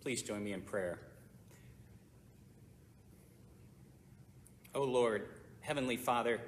Please join me in prayer. O Lord, Heavenly Father,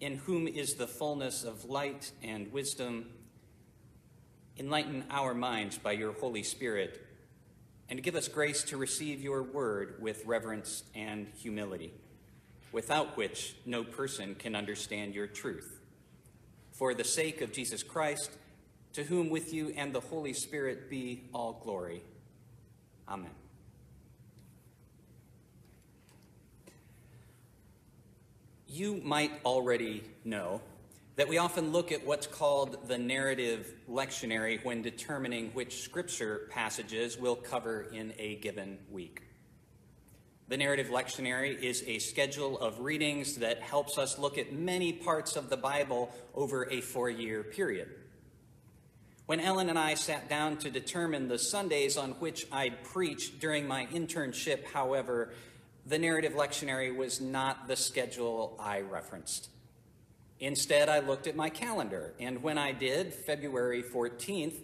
in whom is the fullness of light and wisdom, enlighten our minds by your Holy Spirit, and give us grace to receive your word with reverence and humility, without which no person can understand your truth. For the sake of Jesus Christ, to whom with you and the Holy Spirit be all glory Amen. You might already know that we often look at what's called the narrative lectionary when determining which scripture passages we'll cover in a given week. The narrative lectionary is a schedule of readings that helps us look at many parts of the Bible over a four year period. When Ellen and I sat down to determine the Sundays on which I'd preach during my internship, however, the narrative lectionary was not the schedule I referenced. Instead, I looked at my calendar, and when I did, February 14th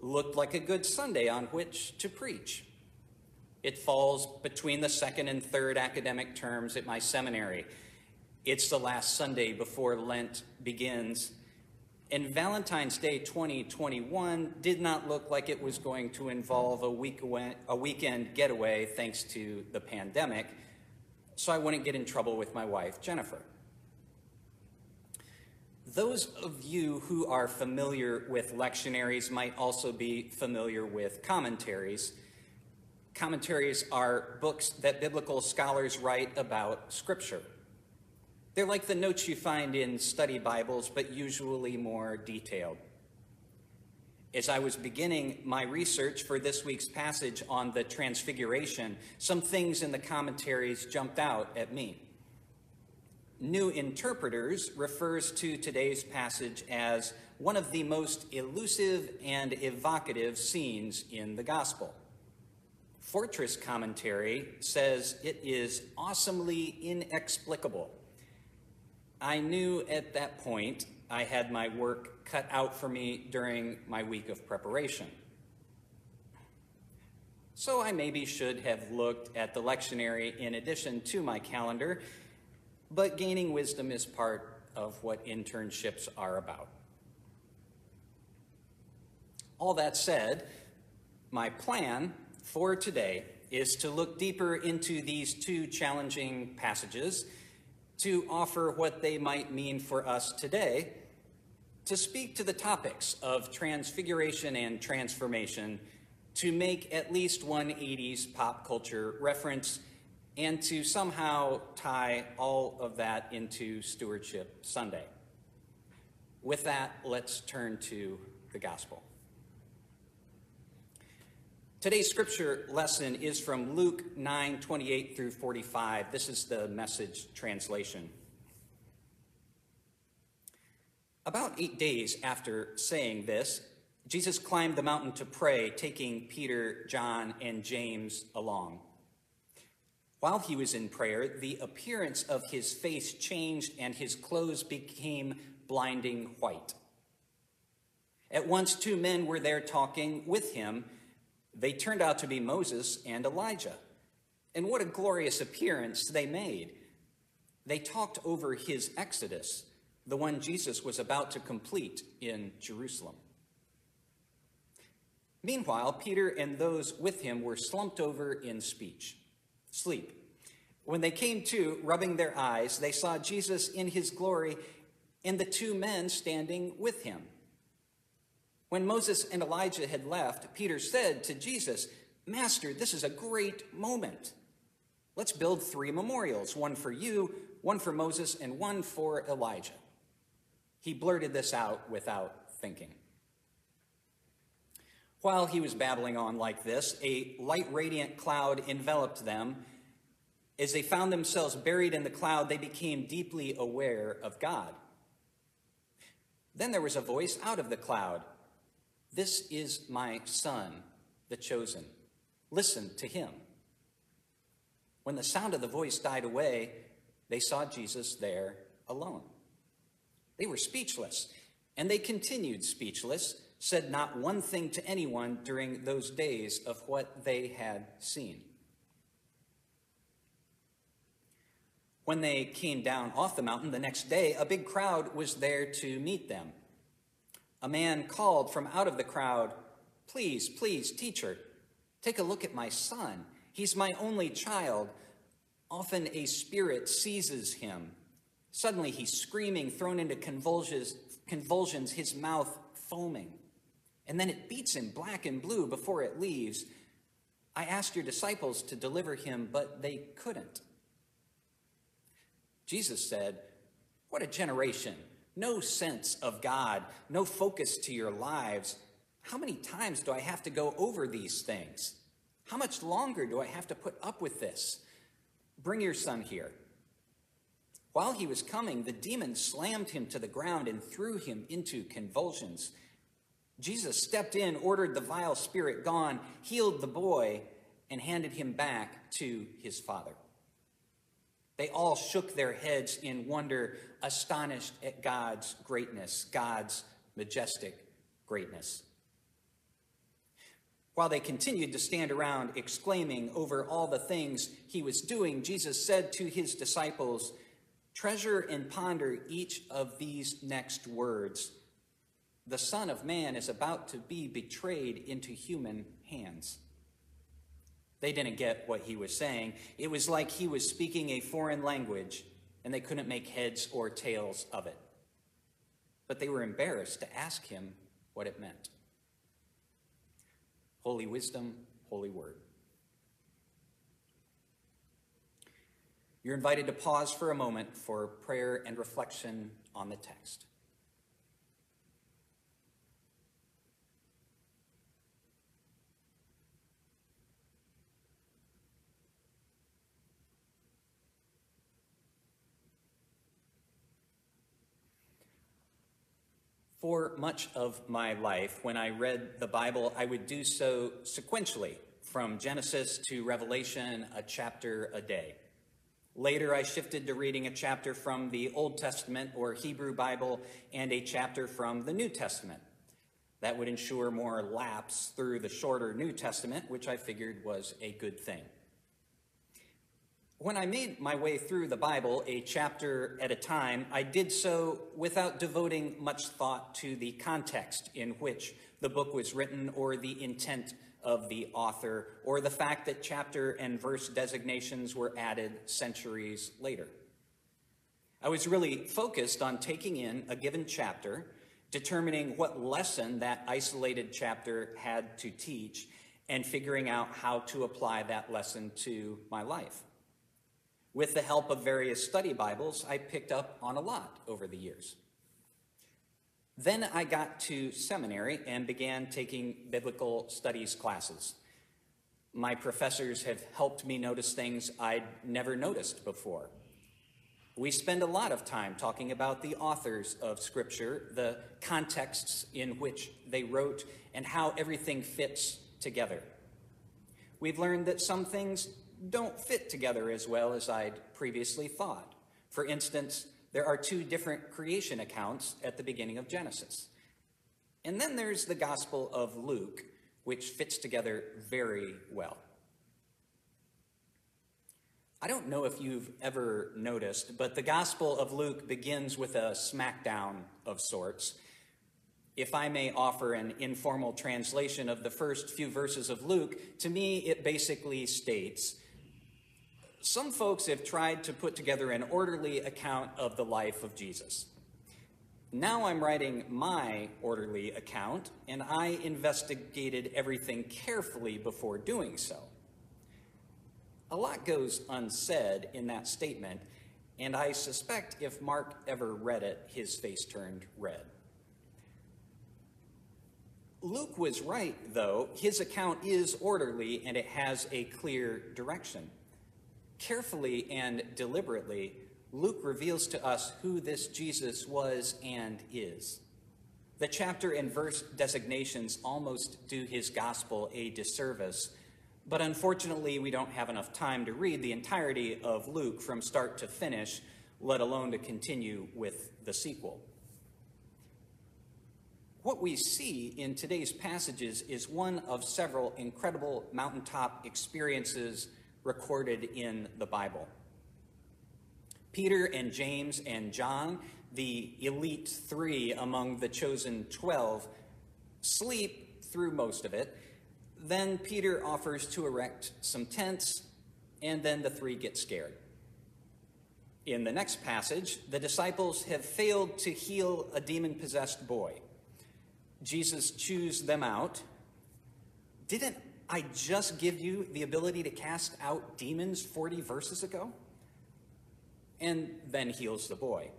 looked like a good Sunday on which to preach. It falls between the second and third academic terms at my seminary. It's the last Sunday before Lent begins, and Valentine's Day 2021 did not look like it was going to involve a, week away, a weekend getaway thanks to the pandemic, so I wouldn't get in trouble with my wife, Jennifer. Those of you who are familiar with lectionaries might also be familiar with commentaries. Commentaries are books that biblical scholars write about Scripture. They're like the notes you find in study Bibles, but usually more detailed. As I was beginning my research for this week's passage on the Transfiguration, some things in the commentaries jumped out at me. New Interpreters refers to today's passage as one of the most elusive and evocative scenes in the Gospel. Fortress Commentary says it is awesomely inexplicable I knew at that point I had my work cut out for me during my week of preparation. So I maybe should have looked at the lectionary in addition to my calendar, but gaining wisdom is part of what internships are about. All that said, my plan for today is to look deeper into these two challenging passages to offer what they might mean for us today, to speak to the topics of transfiguration and transformation, to make at least one 80s pop culture reference, and to somehow tie all of that into Stewardship Sunday. With that, let's turn to the gospel. Today's scripture lesson is from Luke 9 28 through 45. This is the message translation. About eight days after saying this, Jesus climbed the mountain to pray, taking Peter, John, and James along. While he was in prayer, the appearance of his face changed and his clothes became blinding white. At once, two men were there talking with him they turned out to be Moses and Elijah. And what a glorious appearance they made. They talked over his exodus, the one Jesus was about to complete in Jerusalem. Meanwhile, Peter and those with him were slumped over in speech, sleep. When they came to, rubbing their eyes, they saw Jesus in his glory and the two men standing with him. When Moses and Elijah had left, Peter said to Jesus, Master, this is a great moment. Let's build three memorials one for you, one for Moses, and one for Elijah. He blurted this out without thinking. While he was babbling on like this, a light radiant cloud enveloped them. As they found themselves buried in the cloud, they became deeply aware of God. Then there was a voice out of the cloud this is my son, the chosen. Listen to him. When the sound of the voice died away, they saw Jesus there alone. They were speechless, and they continued speechless, said not one thing to anyone during those days of what they had seen. When they came down off the mountain the next day, a big crowd was there to meet them. A man called from out of the crowd, Please, please, teacher, take a look at my son. He's my only child. Often a spirit seizes him. Suddenly he's screaming, thrown into convulsions, convulsions, his mouth foaming. And then it beats him black and blue before it leaves. I asked your disciples to deliver him, but they couldn't. Jesus said, What a generation! No sense of God, no focus to your lives. How many times do I have to go over these things? How much longer do I have to put up with this? Bring your son here. While he was coming, the demon slammed him to the ground and threw him into convulsions. Jesus stepped in, ordered the vile spirit gone, healed the boy, and handed him back to his father. They all shook their heads in wonder, astonished at God's greatness, God's majestic greatness. While they continued to stand around exclaiming over all the things he was doing, Jesus said to his disciples, Treasure and ponder each of these next words. The Son of Man is about to be betrayed into human hands. They didn't get what he was saying. It was like he was speaking a foreign language and they couldn't make heads or tails of it. But they were embarrassed to ask him what it meant. Holy wisdom, holy word. You're invited to pause for a moment for prayer and reflection on the text. For much of my life, when I read the Bible, I would do so sequentially, from Genesis to Revelation, a chapter a day. Later, I shifted to reading a chapter from the Old Testament or Hebrew Bible and a chapter from the New Testament. That would ensure more laps through the shorter New Testament, which I figured was a good thing. When I made my way through the Bible a chapter at a time, I did so without devoting much thought to the context in which the book was written or the intent of the author or the fact that chapter and verse designations were added centuries later. I was really focused on taking in a given chapter, determining what lesson that isolated chapter had to teach, and figuring out how to apply that lesson to my life. With the help of various study Bibles, I picked up on a lot over the years. Then I got to seminary and began taking biblical studies classes. My professors have helped me notice things I'd never noticed before. We spend a lot of time talking about the authors of Scripture, the contexts in which they wrote, and how everything fits together. We've learned that some things don't fit together as well as I'd previously thought. For instance, there are two different creation accounts at the beginning of Genesis. And then there's the Gospel of Luke, which fits together very well. I don't know if you've ever noticed, but the Gospel of Luke begins with a smackdown of sorts. If I may offer an informal translation of the first few verses of Luke, to me it basically states some folks have tried to put together an orderly account of the life of Jesus. Now I'm writing my orderly account, and I investigated everything carefully before doing so. A lot goes unsaid in that statement, and I suspect if Mark ever read it, his face turned red. Luke was right, though. His account is orderly and it has a clear direction. Carefully and deliberately, Luke reveals to us who this Jesus was and is. The chapter and verse designations almost do his gospel a disservice, but unfortunately, we don't have enough time to read the entirety of Luke from start to finish, let alone to continue with the sequel. What we see in today's passages is one of several incredible mountaintop experiences recorded in the Bible. Peter and James and John, the elite three among the chosen 12, sleep through most of it. Then Peter offers to erect some tents, and then the three get scared. In the next passage, the disciples have failed to heal a demon possessed boy. Jesus chews them out. Didn't I just give you the ability to cast out demons 40 verses ago? And then heals the boy.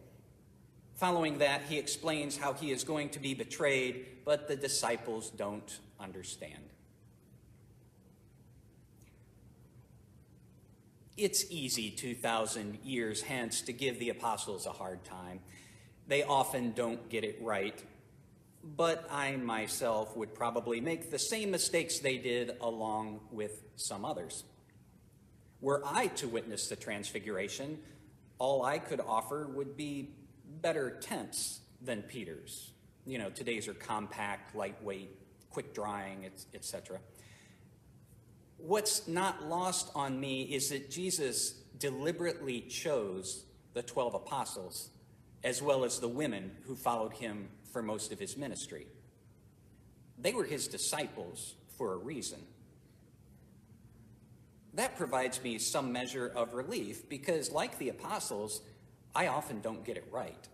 Following that, he explains how he is going to be betrayed, but the disciples don't understand. It's easy 2,000 years hence to give the apostles a hard time. They often don't get it right, but I myself would probably make the same mistakes they did along with some others. Were I to witness the transfiguration, all I could offer would be better tents than Peter's. You know, today's are compact, lightweight, quick drying, etc. What's not lost on me is that Jesus deliberately chose the 12 apostles as well as the women who followed him for most of his ministry. They were his disciples for a reason. That provides me some measure of relief because, like the apostles, I often don't get it right.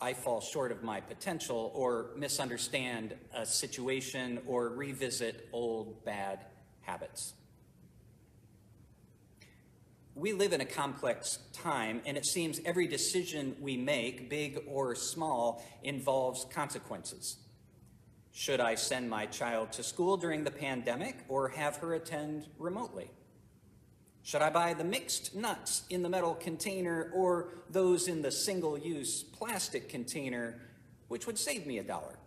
I fall short of my potential or misunderstand a situation or revisit old bad habits. We live in a complex time, and it seems every decision we make, big or small, involves consequences. Should I send my child to school during the pandemic or have her attend remotely? Should I buy the mixed nuts in the metal container or those in the single use plastic container, which would save me a dollar?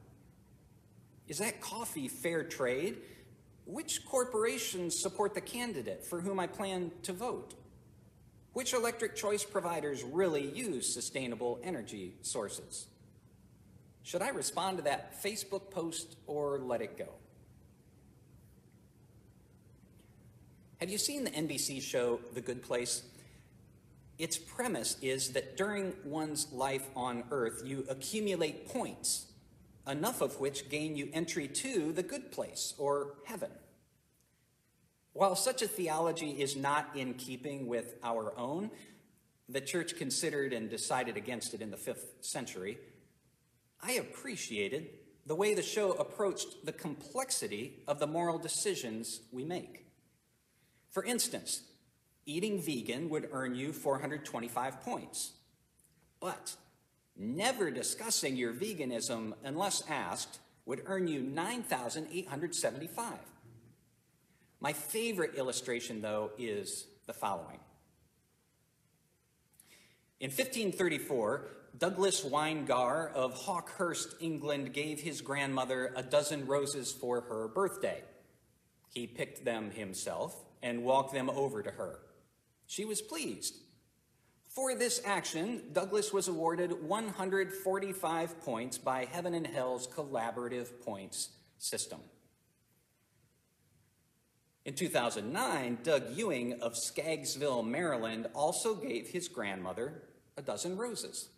Is that coffee fair trade? Which corporations support the candidate for whom I plan to vote? Which electric choice providers really use sustainable energy sources? Should I respond to that Facebook post or let it go? Have you seen the NBC show The Good Place? Its premise is that during one's life on Earth, you accumulate points enough of which gain you entry to the good place or heaven. While such a theology is not in keeping with our own, the church considered and decided against it in the fifth century. I appreciated the way the show approached the complexity of the moral decisions we make. For instance, eating vegan would earn you 425 points. But Never discussing your veganism unless asked would earn you 9,875. My favorite illustration, though, is the following. In 1534, Douglas Winegar of Hawkhurst, England, gave his grandmother a dozen roses for her birthday. He picked them himself and walked them over to her. She was pleased for this action, Douglas was awarded 145 points by Heaven and Hell's collaborative points system. In 2009, Doug Ewing of Scaggsville, Maryland, also gave his grandmother a dozen roses.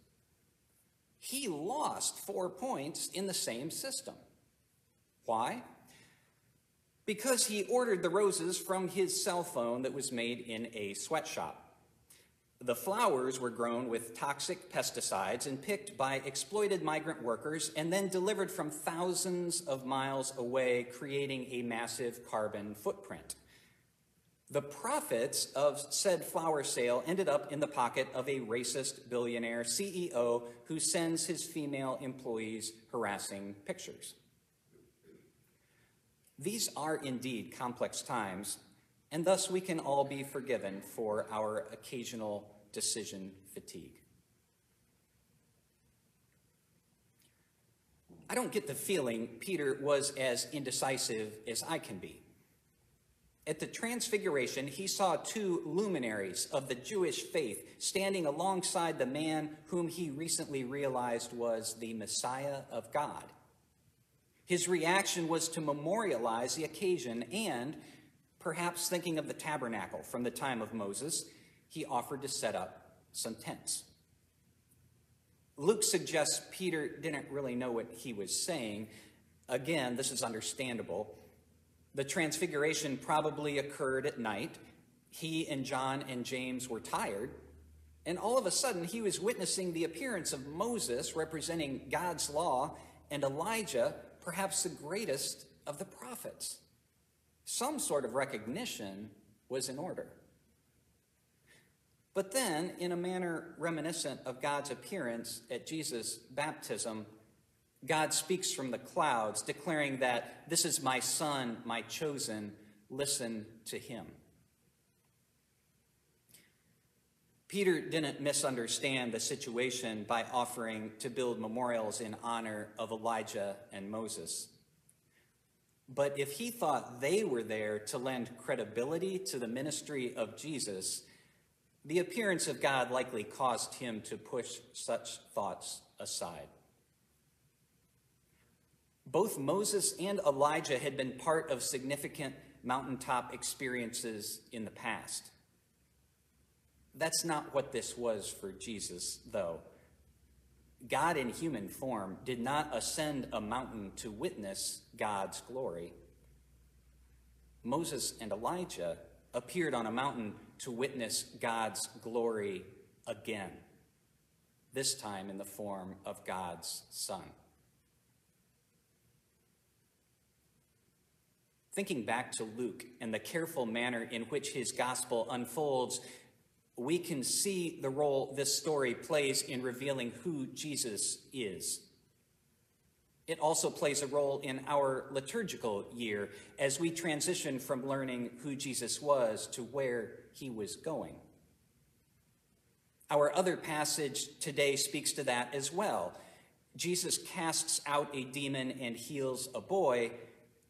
He lost four points in the same system. Why? Because he ordered the roses from his cell phone that was made in a sweatshop. The flowers were grown with toxic pesticides and picked by exploited migrant workers and then delivered from thousands of miles away, creating a massive carbon footprint. The profits of said flower sale ended up in the pocket of a racist billionaire CEO who sends his female employees harassing pictures. These are indeed complex times, and thus we can all be forgiven for our occasional decision fatigue. I don't get the feeling Peter was as indecisive as I can be. At the Transfiguration, he saw two luminaries of the Jewish faith standing alongside the man whom he recently realized was the Messiah of God, His reaction was to memorialize the occasion and, perhaps thinking of the tabernacle from the time of Moses, he offered to set up some tents. Luke suggests Peter didn't really know what he was saying. Again, this is understandable. The transfiguration probably occurred at night. He and John and James were tired. And all of a sudden, he was witnessing the appearance of Moses representing God's law and Elijah, perhaps the greatest of the prophets. Some sort of recognition was in order. But then, in a manner reminiscent of God's appearance at Jesus' baptism, God speaks from the clouds, declaring that this is my son, my chosen, listen to him. Peter didn't misunderstand the situation by offering to build memorials in honor of Elijah and Moses. But if he thought they were there to lend credibility to the ministry of Jesus, the appearance of God likely caused him to push such thoughts aside. Both Moses and Elijah had been part of significant mountaintop experiences in the past. That's not what this was for Jesus, though. God in human form did not ascend a mountain to witness God's glory. Moses and Elijah appeared on a mountain to witness God's glory again, this time in the form of God's Son. Thinking back to Luke and the careful manner in which his gospel unfolds, we can see the role this story plays in revealing who Jesus is. It also plays a role in our liturgical year as we transition from learning who Jesus was to where he was going. Our other passage today speaks to that as well. Jesus casts out a demon and heals a boy,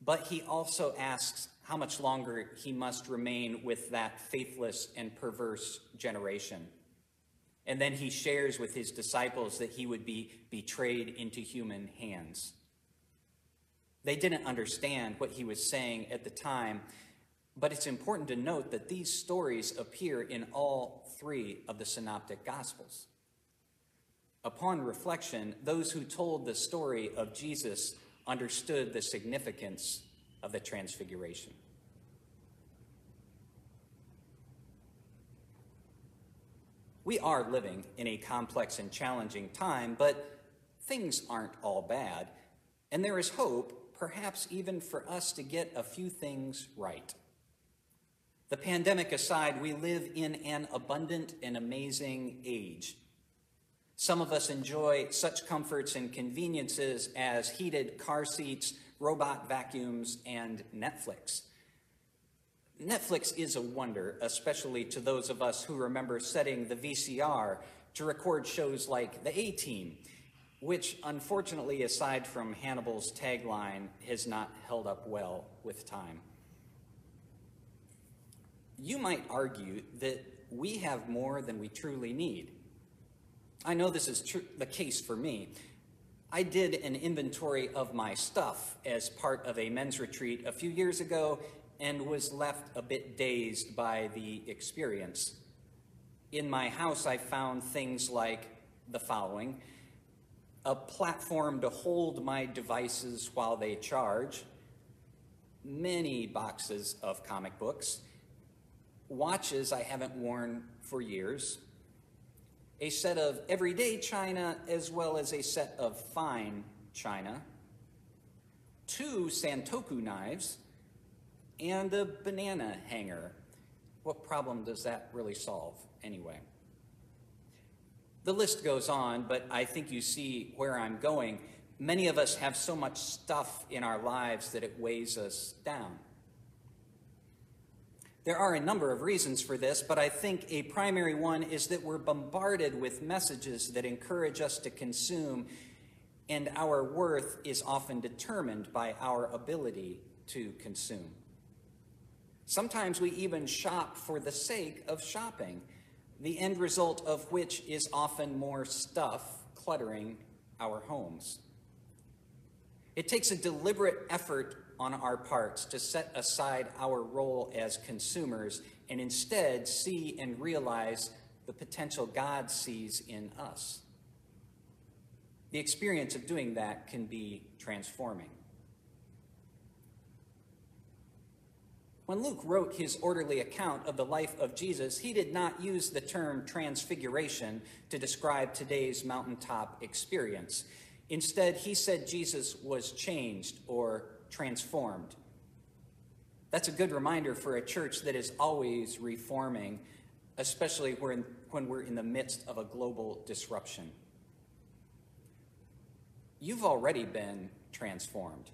but he also asks how much longer he must remain with that faithless and perverse generation. And then he shares with his disciples that he would be betrayed into human hands. They didn't understand what he was saying at the time, but it's important to note that these stories appear in all three of the synoptic gospels. Upon reflection, those who told the story of Jesus understood the significance of the transfiguration. We are living in a complex and challenging time, but things aren't all bad, and there is hope, perhaps even for us to get a few things right. The pandemic aside, we live in an abundant and amazing age. Some of us enjoy such comforts and conveniences as heated car seats, robot vacuums, and Netflix. Netflix is a wonder, especially to those of us who remember setting the VCR to record shows like The A Team, which, unfortunately, aside from Hannibal's tagline, has not held up well with time. You might argue that we have more than we truly need. I know this is tr- the case for me. I did an inventory of my stuff as part of a men's retreat a few years ago, and was left a bit dazed by the experience. In my house, I found things like the following a platform to hold my devices while they charge, many boxes of comic books, watches I haven't worn for years, a set of everyday china as well as a set of fine china, two Santoku knives, and a banana hanger. What problem does that really solve anyway? The list goes on, but I think you see where I'm going. Many of us have so much stuff in our lives that it weighs us down. There are a number of reasons for this, but I think a primary one is that we're bombarded with messages that encourage us to consume, and our worth is often determined by our ability to consume. Sometimes we even shop for the sake of shopping, the end result of which is often more stuff cluttering our homes. It takes a deliberate effort on our parts to set aside our role as consumers and instead see and realize the potential God sees in us. The experience of doing that can be transforming. When Luke wrote his orderly account of the life of Jesus, he did not use the term transfiguration to describe today's mountaintop experience. Instead, he said Jesus was changed or transformed. That's a good reminder for a church that is always reforming, especially when we're in the midst of a global disruption. You've already been transformed.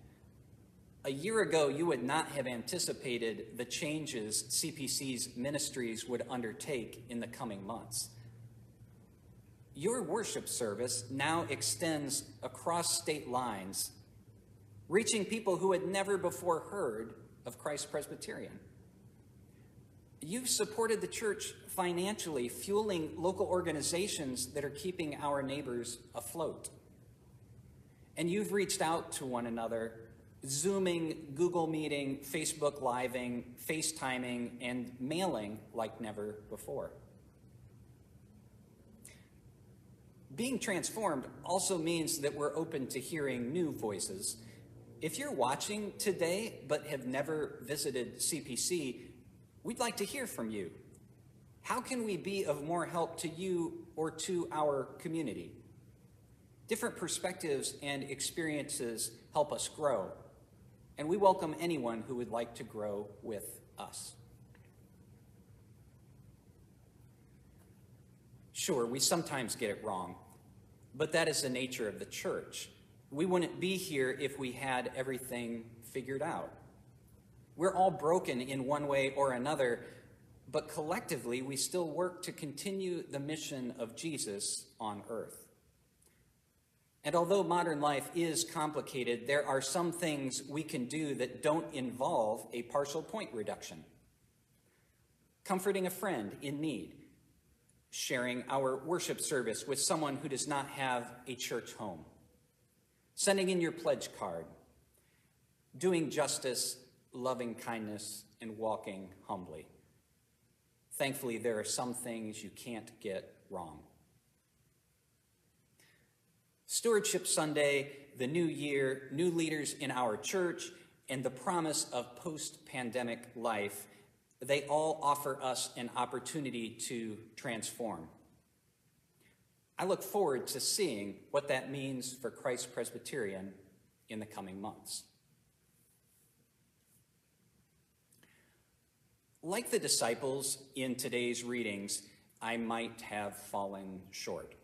A year ago, you would not have anticipated the changes CPC's ministries would undertake in the coming months. Your worship service now extends across state lines, reaching people who had never before heard of Christ Presbyterian. You've supported the church financially, fueling local organizations that are keeping our neighbors afloat. And you've reached out to one another Zooming, Google Meeting, Facebook Living, FaceTiming, and mailing like never before. Being transformed also means that we're open to hearing new voices. If you're watching today but have never visited CPC, we'd like to hear from you. How can we be of more help to you or to our community? Different perspectives and experiences help us grow and we welcome anyone who would like to grow with us. Sure, we sometimes get it wrong, but that is the nature of the church. We wouldn't be here if we had everything figured out. We're all broken in one way or another, but collectively we still work to continue the mission of Jesus on earth. And although modern life is complicated, there are some things we can do that don't involve a partial point reduction. Comforting a friend in need, sharing our worship service with someone who does not have a church home, sending in your pledge card, doing justice, loving kindness, and walking humbly. Thankfully, there are some things you can't get wrong. Stewardship Sunday, the new year, new leaders in our church, and the promise of post pandemic life, they all offer us an opportunity to transform. I look forward to seeing what that means for Christ Presbyterian in the coming months. Like the disciples in today's readings, I might have fallen short.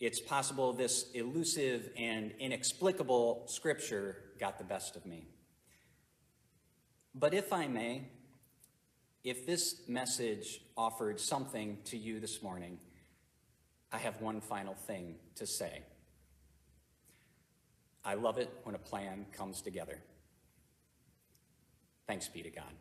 It's possible this elusive and inexplicable scripture got the best of me. But if I may, if this message offered something to you this morning, I have one final thing to say. I love it when a plan comes together. Thanks be to God.